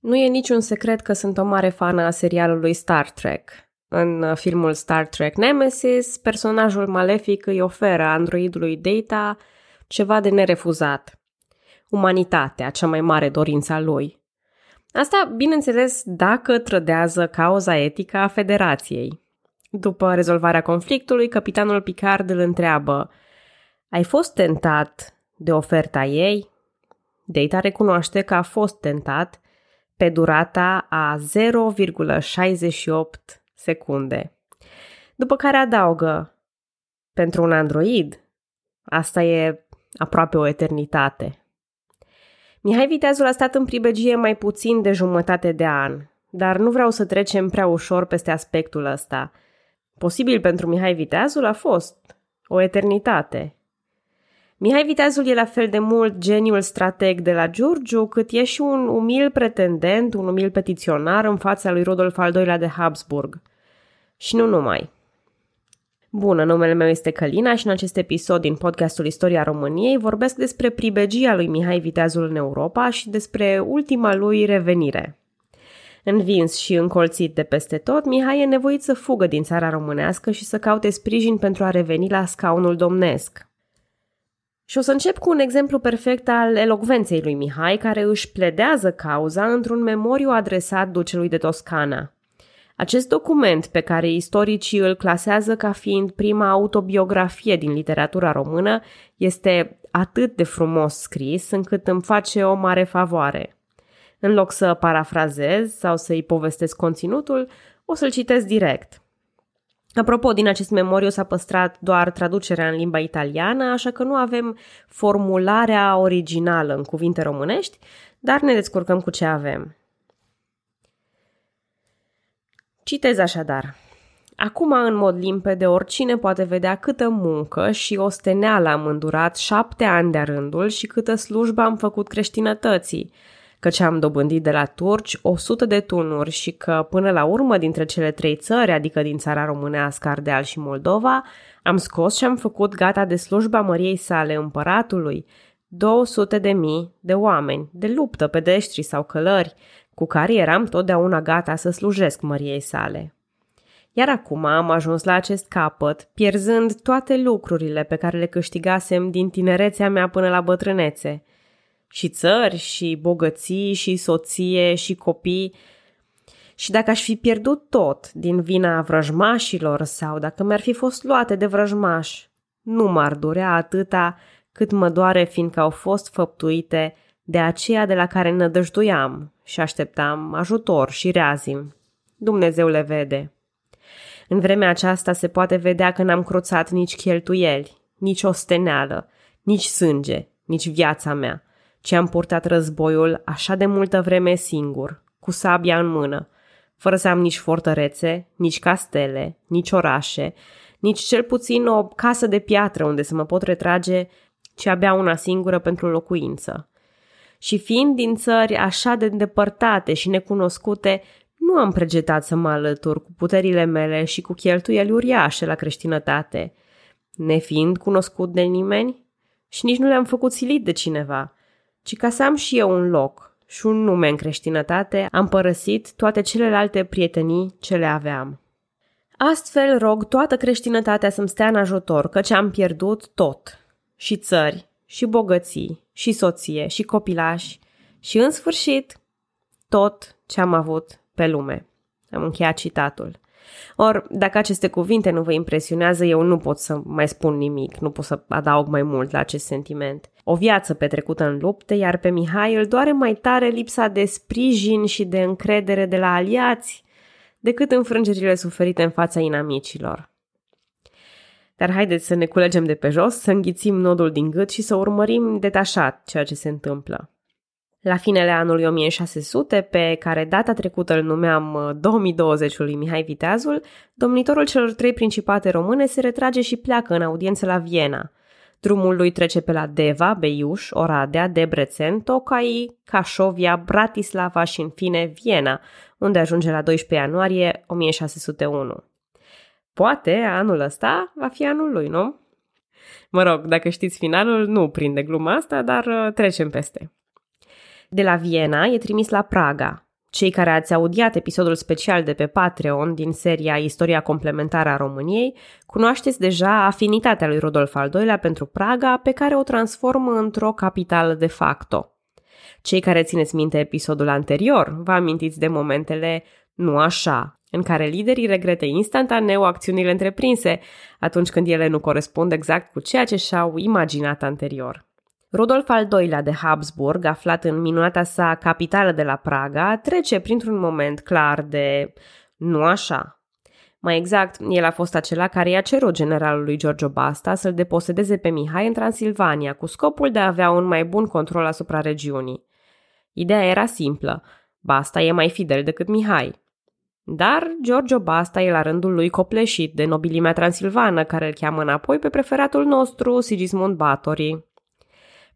Nu e niciun secret că sunt o mare fană a serialului Star Trek. În uh, filmul Star Trek Nemesis, personajul malefic îi oferă androidului Data ceva de nerefuzat. Umanitatea, cea mai mare dorință a lui. Asta, bineînțeles, dacă trădează cauza etică a Federației. După rezolvarea conflictului, capitanul Picard îl întreabă Ai fost tentat de oferta ei? Data recunoaște că a fost tentat pe durata a 0,68 secunde. După care adaugă, pentru un android, asta e aproape o eternitate. Mihai Viteazul a stat în pribegie mai puțin de jumătate de an, dar nu vreau să trecem prea ușor peste aspectul ăsta. Posibil pentru Mihai Viteazul a fost o eternitate. Mihai Viteazul e la fel de mult geniul strateg de la Giurgiu, cât e și un umil pretendent, un umil petiționar în fața lui Rodolf al II-lea de Habsburg. Și nu numai. Bună, numele meu este Călina și în acest episod din podcastul Istoria României vorbesc despre pribegia lui Mihai Viteazul în Europa și despre ultima lui revenire. Învins și încolțit de peste tot, Mihai e nevoit să fugă din țara românească și să caute sprijin pentru a reveni la scaunul domnesc. Și o să încep cu un exemplu perfect al elocvenței lui Mihai, care își pledează cauza într-un memoriu adresat ducelui de Toscana. Acest document, pe care istoricii îl clasează ca fiind prima autobiografie din literatura română, este atât de frumos scris încât îmi face o mare favoare. În loc să parafrazez sau să-i povestesc conținutul, o să-l citesc direct. Apropo, din acest memoriu s-a păstrat doar traducerea în limba italiană, așa că nu avem formularea originală în cuvinte românești, dar ne descurcăm cu ce avem. Citez așadar. Acum, în mod limpede, oricine poate vedea câtă muncă și osteneală am îndurat șapte ani de-a rândul și câtă slujbă am făcut creștinătății – căci am dobândit de la turci 100 de tunuri și că, până la urmă, dintre cele trei țări, adică din țara românească, Ardeal și Moldova, am scos și am făcut gata de slujba măriei sale împăratului 200 de mii de oameni, de luptă, pedeștri sau călări, cu care eram totdeauna gata să slujesc măriei sale. Iar acum am ajuns la acest capăt, pierzând toate lucrurile pe care le câștigasem din tinerețea mea până la bătrânețe – și țări, și bogății, și soție, și copii. Și dacă aș fi pierdut tot din vina vrăjmașilor sau dacă mi-ar fi fost luate de vrăjmași, nu m-ar durea atâta cât mă doare fiindcă au fost făptuite de aceea de la care nădăjduiam și așteptam ajutor și reazim. Dumnezeu le vede. În vremea aceasta se poate vedea că n-am cruțat nici cheltuieli, nici osteneală, nici sânge, nici viața mea – ci am purtat războiul așa de multă vreme singur, cu sabia în mână, fără să am nici fortărețe, nici castele, nici orașe, nici cel puțin o casă de piatră unde să mă pot retrage, ci abia una singură pentru locuință. Și fiind din țări așa de îndepărtate și necunoscute, nu am pregetat să mă alătur cu puterile mele și cu cheltuieli uriașe la creștinătate, nefiind cunoscut de nimeni și nici nu le-am făcut silit de cineva – ci ca să am și eu un loc și un nume în creștinătate, am părăsit toate celelalte prietenii ce le aveam. Astfel rog toată creștinătatea să-mi stea în ajutor, căci am pierdut tot. Și țări, și bogății, și soție, și copilași, și în sfârșit tot ce am avut pe lume. Am încheiat citatul. Or, dacă aceste cuvinte nu vă impresionează, eu nu pot să mai spun nimic, nu pot să adaug mai mult la acest sentiment. O viață petrecută în lupte, iar pe Mihai îl doare mai tare lipsa de sprijin și de încredere de la aliați decât înfrângerile suferite în fața inamicilor. Dar haideți să ne culegem de pe jos, să înghițim nodul din gât și să urmărim detașat ceea ce se întâmplă. La finele anului 1600, pe care data trecută îl numeam 2020 uh, lui Mihai Viteazul, domnitorul celor trei principate române se retrage și pleacă în audiență la Viena. Drumul lui trece pe la Deva, Beiuș, Oradea, Debrecen, Tocai, Cașovia, Bratislava și, în fine, Viena, unde ajunge la 12 ianuarie 1601. Poate anul ăsta va fi anul lui, nu? Mă rog, dacă știți finalul, nu prinde gluma asta, dar uh, trecem peste. De la Viena e trimis la Praga, Cei care ați audiat episodul special de pe Patreon din seria Istoria complementară a României, cunoașteți deja afinitatea lui Rudolf al II-lea pentru Praga, pe care o transformă într-o capitală de facto. Cei care țineți minte episodul anterior, vă amintiți de momentele nu așa, în care liderii regretă instantaneu acțiunile întreprinse atunci când ele nu corespund exact cu ceea ce și-au imaginat anterior. Rudolf al II-lea de Habsburg, aflat în minunata sa capitală de la Praga, trece printr-un moment clar de nu așa. Mai exact, el a fost acela care i-a cerut generalului Giorgio Basta să-l deposedeze pe Mihai în Transilvania, cu scopul de a avea un mai bun control asupra regiunii. Ideea era simplă. Basta e mai fidel decât Mihai. Dar Giorgio Basta e la rândul lui copleșit de nobilimea transilvană, care îl cheamă înapoi pe preferatul nostru, Sigismund Batory.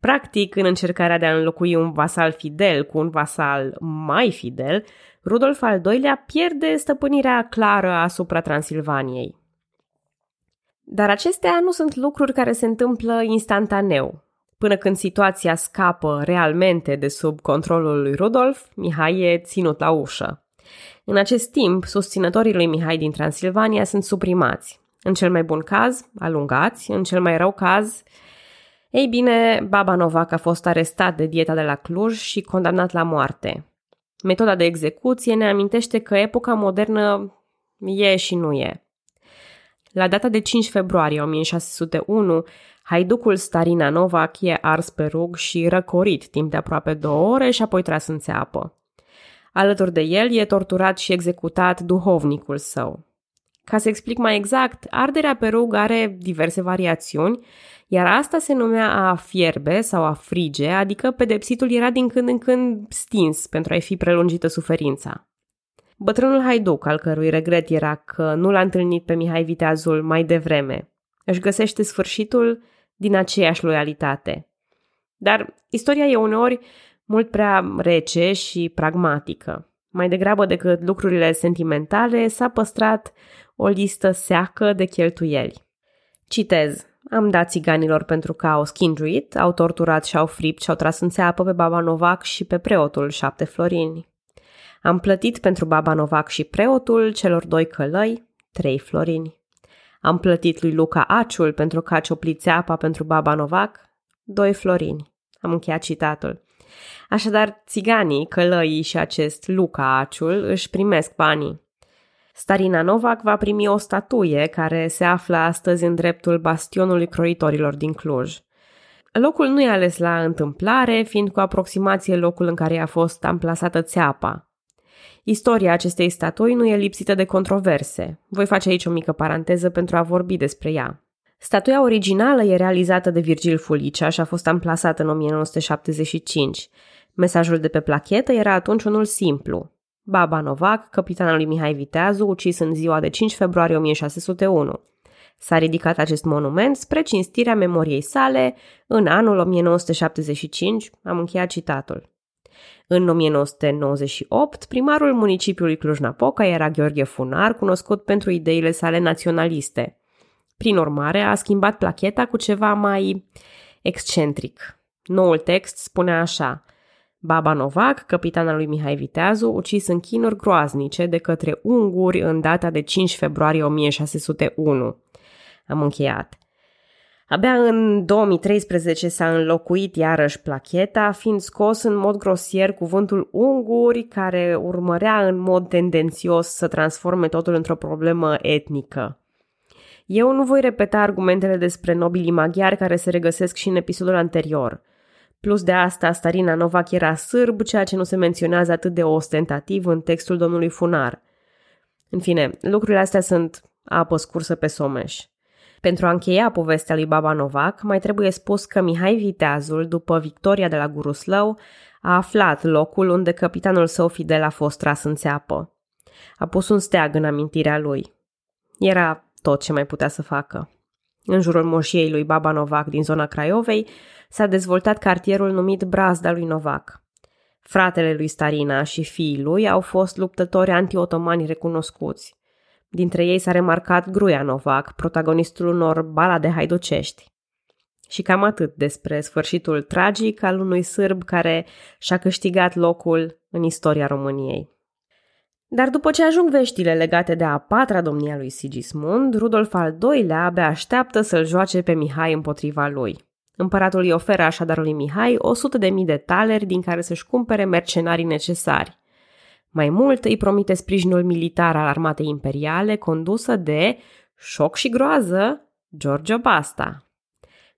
Practic, în încercarea de a înlocui un vasal fidel cu un vasal mai fidel, Rudolf al II-lea pierde stăpânirea clară asupra Transilvaniei. Dar acestea nu sunt lucruri care se întâmplă instantaneu. Până când situația scapă realmente de sub controlul lui Rudolf, Mihai e ținut la ușă. În acest timp, susținătorii lui Mihai din Transilvania sunt suprimați. În cel mai bun caz, alungați, în cel mai rău caz, ei bine, Baba Novac a fost arestat de dieta de la Cluj și condamnat la moarte. Metoda de execuție ne amintește că epoca modernă e și nu e. La data de 5 februarie 1601, haiducul Starina Novak e ars pe rug și răcorit timp de aproape două ore și apoi tras în țeapă. Alături de el e torturat și executat duhovnicul său. Ca să explic mai exact, arderea pe rug are diverse variațiuni, iar asta se numea a fierbe sau a frige, adică pedepsitul era din când în când stins pentru a-i fi prelungită suferința. Bătrânul haiduc, al cărui regret era că nu l-a întâlnit pe Mihai Viteazul mai devreme, își găsește sfârșitul din aceeași loialitate. Dar istoria e uneori mult prea rece și pragmatică. Mai degrabă decât lucrurile sentimentale, s-a păstrat o listă seacă de cheltuieli. Citez. Am dat țiganilor pentru că au schingiuit, au torturat și au fript și au tras în țeapă pe Baba Novac și pe preotul șapte florini. Am plătit pentru Baba Novac și preotul celor doi călăi trei florini. Am plătit lui Luca Aciul pentru că a cioplit țeapa pentru Baba Novac doi florini. Am încheiat citatul. Așadar, țiganii, călăii și acest Luca Aciul își primesc banii. Starina Novak va primi o statuie care se află astăzi în dreptul bastionului croitorilor din Cluj. Locul nu e ales la întâmplare, fiind cu aproximație locul în care a fost amplasată țeapa. Istoria acestei statui nu e lipsită de controverse. Voi face aici o mică paranteză pentru a vorbi despre ea. Statuia originală e realizată de Virgil Fulicea și a fost amplasată în 1975. Mesajul de pe plachetă era atunci unul simplu. Baba Novac, capitanul lui Mihai Viteazu, ucis în ziua de 5 februarie 1601. S-a ridicat acest monument spre cinstirea memoriei sale în anul 1975, am încheiat citatul. În 1998, primarul municipiului Cluj-Napoca era Gheorghe Funar, cunoscut pentru ideile sale naționaliste. Prin urmare, a schimbat placheta cu ceva mai excentric. Noul text spune așa – Baba Novac, capitana lui Mihai Viteazu, ucis în chinuri groaznice de către unguri în data de 5 februarie 1601. Am încheiat. Abia în 2013 s-a înlocuit iarăși placheta, fiind scos în mod grosier cuvântul unguri, care urmărea în mod tendențios să transforme totul într-o problemă etnică. Eu nu voi repeta argumentele despre nobilii maghiari care se regăsesc și în episodul anterior – Plus de asta, Starina Novak era sârb, ceea ce nu se menționează atât de ostentativ în textul domnului Funar. În fine, lucrurile astea sunt apă scursă pe someș. Pentru a încheia povestea lui Baba Novac, mai trebuie spus că Mihai Viteazul, după victoria de la Guruslău, a aflat locul unde capitanul său fidel a fost tras în țeapă. A pus un steag în amintirea lui. Era tot ce mai putea să facă. În jurul moșiei lui Baba Novac din zona Craiovei s-a dezvoltat cartierul numit Brazda lui Novac. Fratele lui Starina și fiii lui au fost luptători anti-otomani recunoscuți. Dintre ei s-a remarcat Gruia Novac, protagonistul unor balade haiducești. Și cam atât despre sfârșitul tragic al unui sârb care și-a câștigat locul în istoria României. Dar după ce ajung veștile legate de a patra domnia lui Sigismund, Rudolf al II-lea abia așteaptă să-l joace pe Mihai împotriva lui. Împăratul îi oferă așadar lui Mihai 100.000 de taleri din care să-și cumpere mercenarii necesari. Mai mult îi promite sprijinul militar al armatei imperiale condusă de, șoc și groază, Giorgio Basta.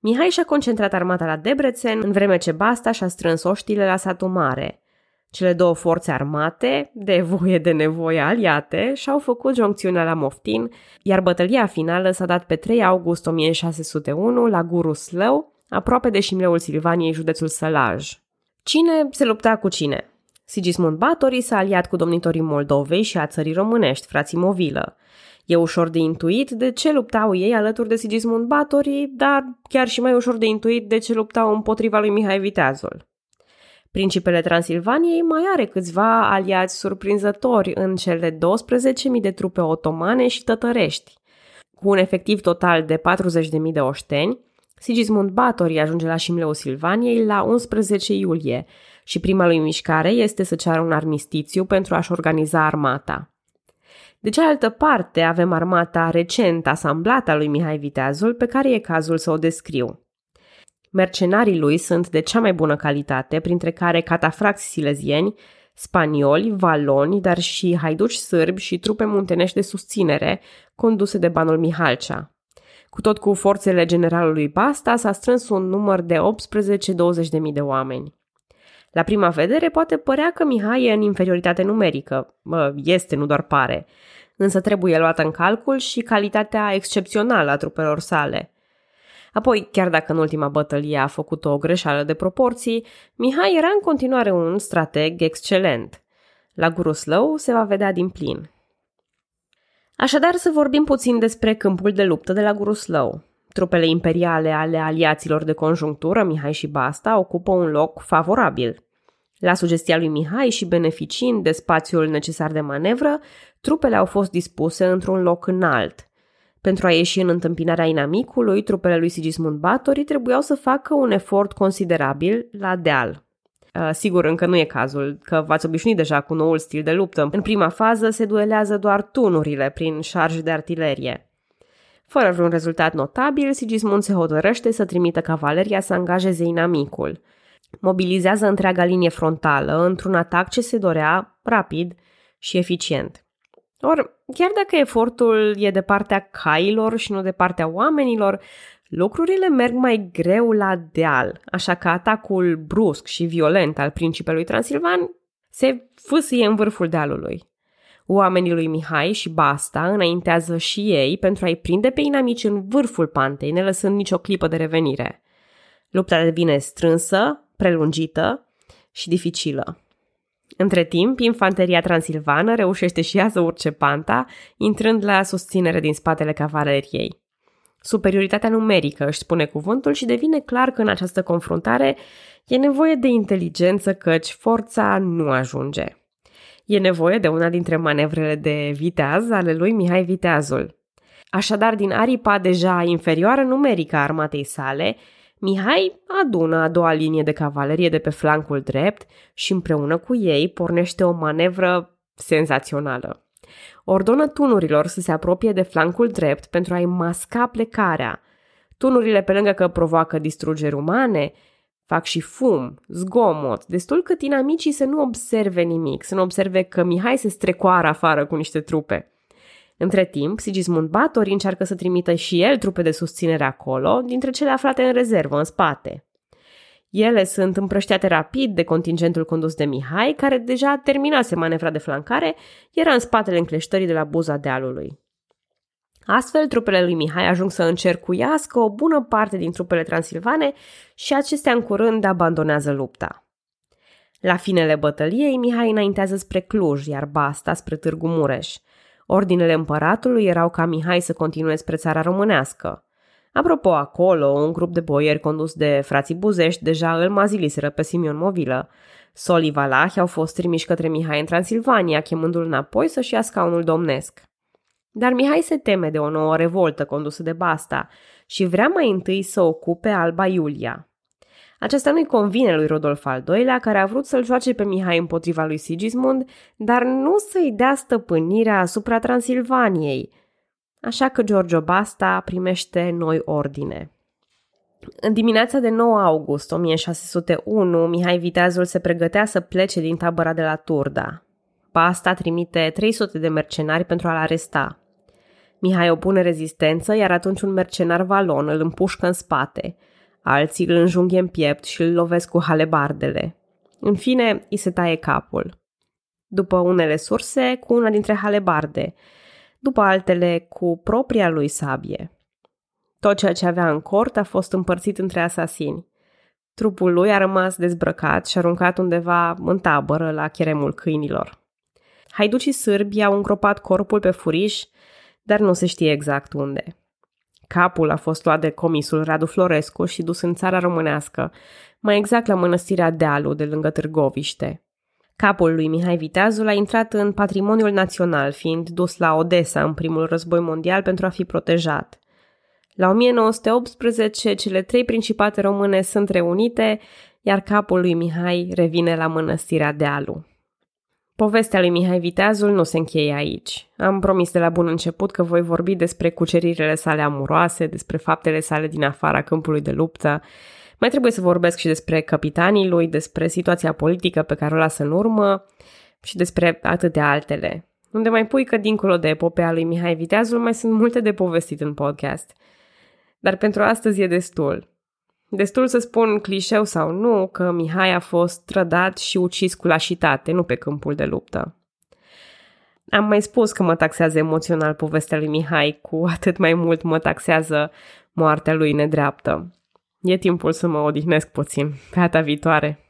Mihai și-a concentrat armata la Debrecen, în vreme ce Basta și-a strâns oștile la satul mare. Cele două forțe armate, de voie de nevoie aliate, și-au făcut joncțiunea la Moftin, iar bătălia finală s-a dat pe 3 august 1601 la Guru Slău, aproape de Șimleul Silvaniei, județul Sălaj. Cine se lupta cu cine? Sigismund Batorii s-a aliat cu domnitorii Moldovei și a țării românești, frații Movilă. E ușor de intuit de ce luptau ei alături de Sigismund Batorii, dar chiar și mai ușor de intuit de ce luptau împotriva lui Mihai Viteazul. Principele Transilvaniei mai are câțiva aliați surprinzători în cele 12.000 de trupe otomane și tătărești. Cu un efectiv total de 40.000 de oșteni, Sigismund Batorii ajunge la Șimleu Silvaniei la 11 iulie și prima lui mișcare este să ceară un armistițiu pentru a-și organiza armata. De cealaltă parte avem armata recent asamblată a lui Mihai Viteazul, pe care e cazul să o descriu. Mercenarii lui sunt de cea mai bună calitate, printre care catafraxi silezieni, spanioli, valoni, dar și haiduci sârbi și trupe muntenești de susținere, conduse de banul Mihalcea. Cu tot cu forțele generalului Basta s-a strâns un număr de 18-20 de mii de oameni. La prima vedere poate părea că Mihai e în inferioritate numerică. Bă, este, nu doar pare. Însă trebuie luată în calcul și calitatea excepțională a trupelor sale. Apoi, chiar dacă în ultima bătălie a făcut o greșeală de proporții, Mihai era în continuare un strateg excelent. La Guruslău se va vedea din plin. Așadar să vorbim puțin despre câmpul de luptă de la Guruslău. Trupele imperiale ale aliaților de conjunctură, Mihai și Basta, ocupă un loc favorabil. La sugestia lui Mihai și beneficiind de spațiul necesar de manevră, trupele au fost dispuse într-un loc înalt. Pentru a ieși în întâmpinarea inamicului, trupele lui Sigismund Batory trebuiau să facă un efort considerabil la deal. Uh, sigur, încă nu e cazul, că v-ați obișnuit deja cu noul stil de luptă. În prima fază se duelează doar tunurile prin șarji de artilerie. Fără vreun rezultat notabil, Sigismund se hotărăște să trimită cavaleria să angajeze inamicul. Mobilizează întreaga linie frontală într-un atac ce se dorea rapid și eficient. Or, chiar dacă efortul e de partea cailor și nu de partea oamenilor, lucrurile merg mai greu la deal, așa că atacul brusc și violent al principelui Transilvan se fâsâie în vârful dealului. Oamenii lui Mihai și Basta înaintează și ei pentru a-i prinde pe inamici în vârful pantei, ne lăsând nicio clipă de revenire. Lupta devine strânsă, prelungită și dificilă. Între timp, infanteria transilvană reușește și ea să urce panta, intrând la susținere din spatele cavaleriei. Superioritatea numerică își spune cuvântul și devine clar că în această confruntare e nevoie de inteligență căci forța nu ajunge. E nevoie de una dintre manevrele de viteaz ale lui Mihai Viteazul. Așadar, din aripa deja inferioară numerică a armatei sale, Mihai adună a doua linie de cavalerie de pe flancul drept și împreună cu ei pornește o manevră senzațională. Ordonă tunurilor să se apropie de flancul drept pentru a-i masca plecarea. Tunurile, pe lângă că provoacă distrugeri umane, fac și fum, zgomot, destul cât inamicii să nu observe nimic, să nu observe că Mihai se strecoară afară cu niște trupe. Între timp, Sigismund Batori încearcă să trimită și el trupe de susținere acolo, dintre cele aflate în rezervă, în spate. Ele sunt împrăștiate rapid de contingentul condus de Mihai, care deja terminase manevra de flancare, era în spatele încleștării de la buza dealului. Astfel, trupele lui Mihai ajung să încercuiască o bună parte din trupele transilvane și acestea în curând abandonează lupta. La finele bătăliei, Mihai înaintează spre Cluj, iar Basta spre Târgu Mureș – Ordinele împăratului erau ca Mihai să continue spre țara românească. Apropo, acolo, un grup de boieri condus de frații Buzești deja îl maziliseră pe Simion Movilă. Solii Valahi au fost trimiși către Mihai în Transilvania, chemându-l înapoi să-și ia scaunul domnesc. Dar Mihai se teme de o nouă revoltă condusă de Basta și vrea mai întâi să ocupe Alba Iulia. Aceasta nu-i convine lui Rodolf al II-lea, care a vrut să-l joace pe Mihai împotriva lui Sigismund, dar nu să-i dea stăpânirea asupra Transilvaniei. Așa că Giorgio Basta primește noi ordine. În dimineața de 9 august 1601, Mihai Viteazul se pregătea să plece din tabăra de la Turda. Basta trimite 300 de mercenari pentru a-l aresta. Mihai opune rezistență, iar atunci un mercenar valon îl împușcă în spate. Alții îl înjunghe în piept și îl lovesc cu halebardele. În fine, îi se taie capul. După unele surse, cu una dintre halebarde, după altele cu propria lui sabie. Tot ceea ce avea în cort a fost împărțit între asasini. Trupul lui a rămas dezbrăcat și aruncat undeva în tabără la cheremul câinilor. Haiducii sârbi au îngropat corpul pe furiș, dar nu se știe exact unde. Capul a fost luat de comisul Radu Florescu și dus în țara românească, mai exact la mănăstirea Dealu de lângă Târgoviște. Capul lui Mihai Viteazul a intrat în patrimoniul național, fiind dus la Odessa în primul război mondial pentru a fi protejat. La 1918, cele trei principate române sunt reunite, iar capul lui Mihai revine la mănăstirea Dealu. Povestea lui Mihai Viteazul nu se încheie aici. Am promis de la bun început că voi vorbi despre cuceririle sale amuroase, despre faptele sale din afara câmpului de luptă. Mai trebuie să vorbesc și despre capitanii lui, despre situația politică pe care o lasă în urmă și despre atâtea altele. Unde mai pui că dincolo de epopea lui Mihai Viteazul mai sunt multe de povestit în podcast. Dar pentru astăzi e destul. Destul să spun clișeu sau nu că Mihai a fost trădat și ucis cu lașitate, nu pe câmpul de luptă. Am mai spus că mă taxează emoțional povestea lui Mihai, cu atât mai mult mă taxează moartea lui nedreaptă. E timpul să mă odihnesc puțin. Pe data viitoare!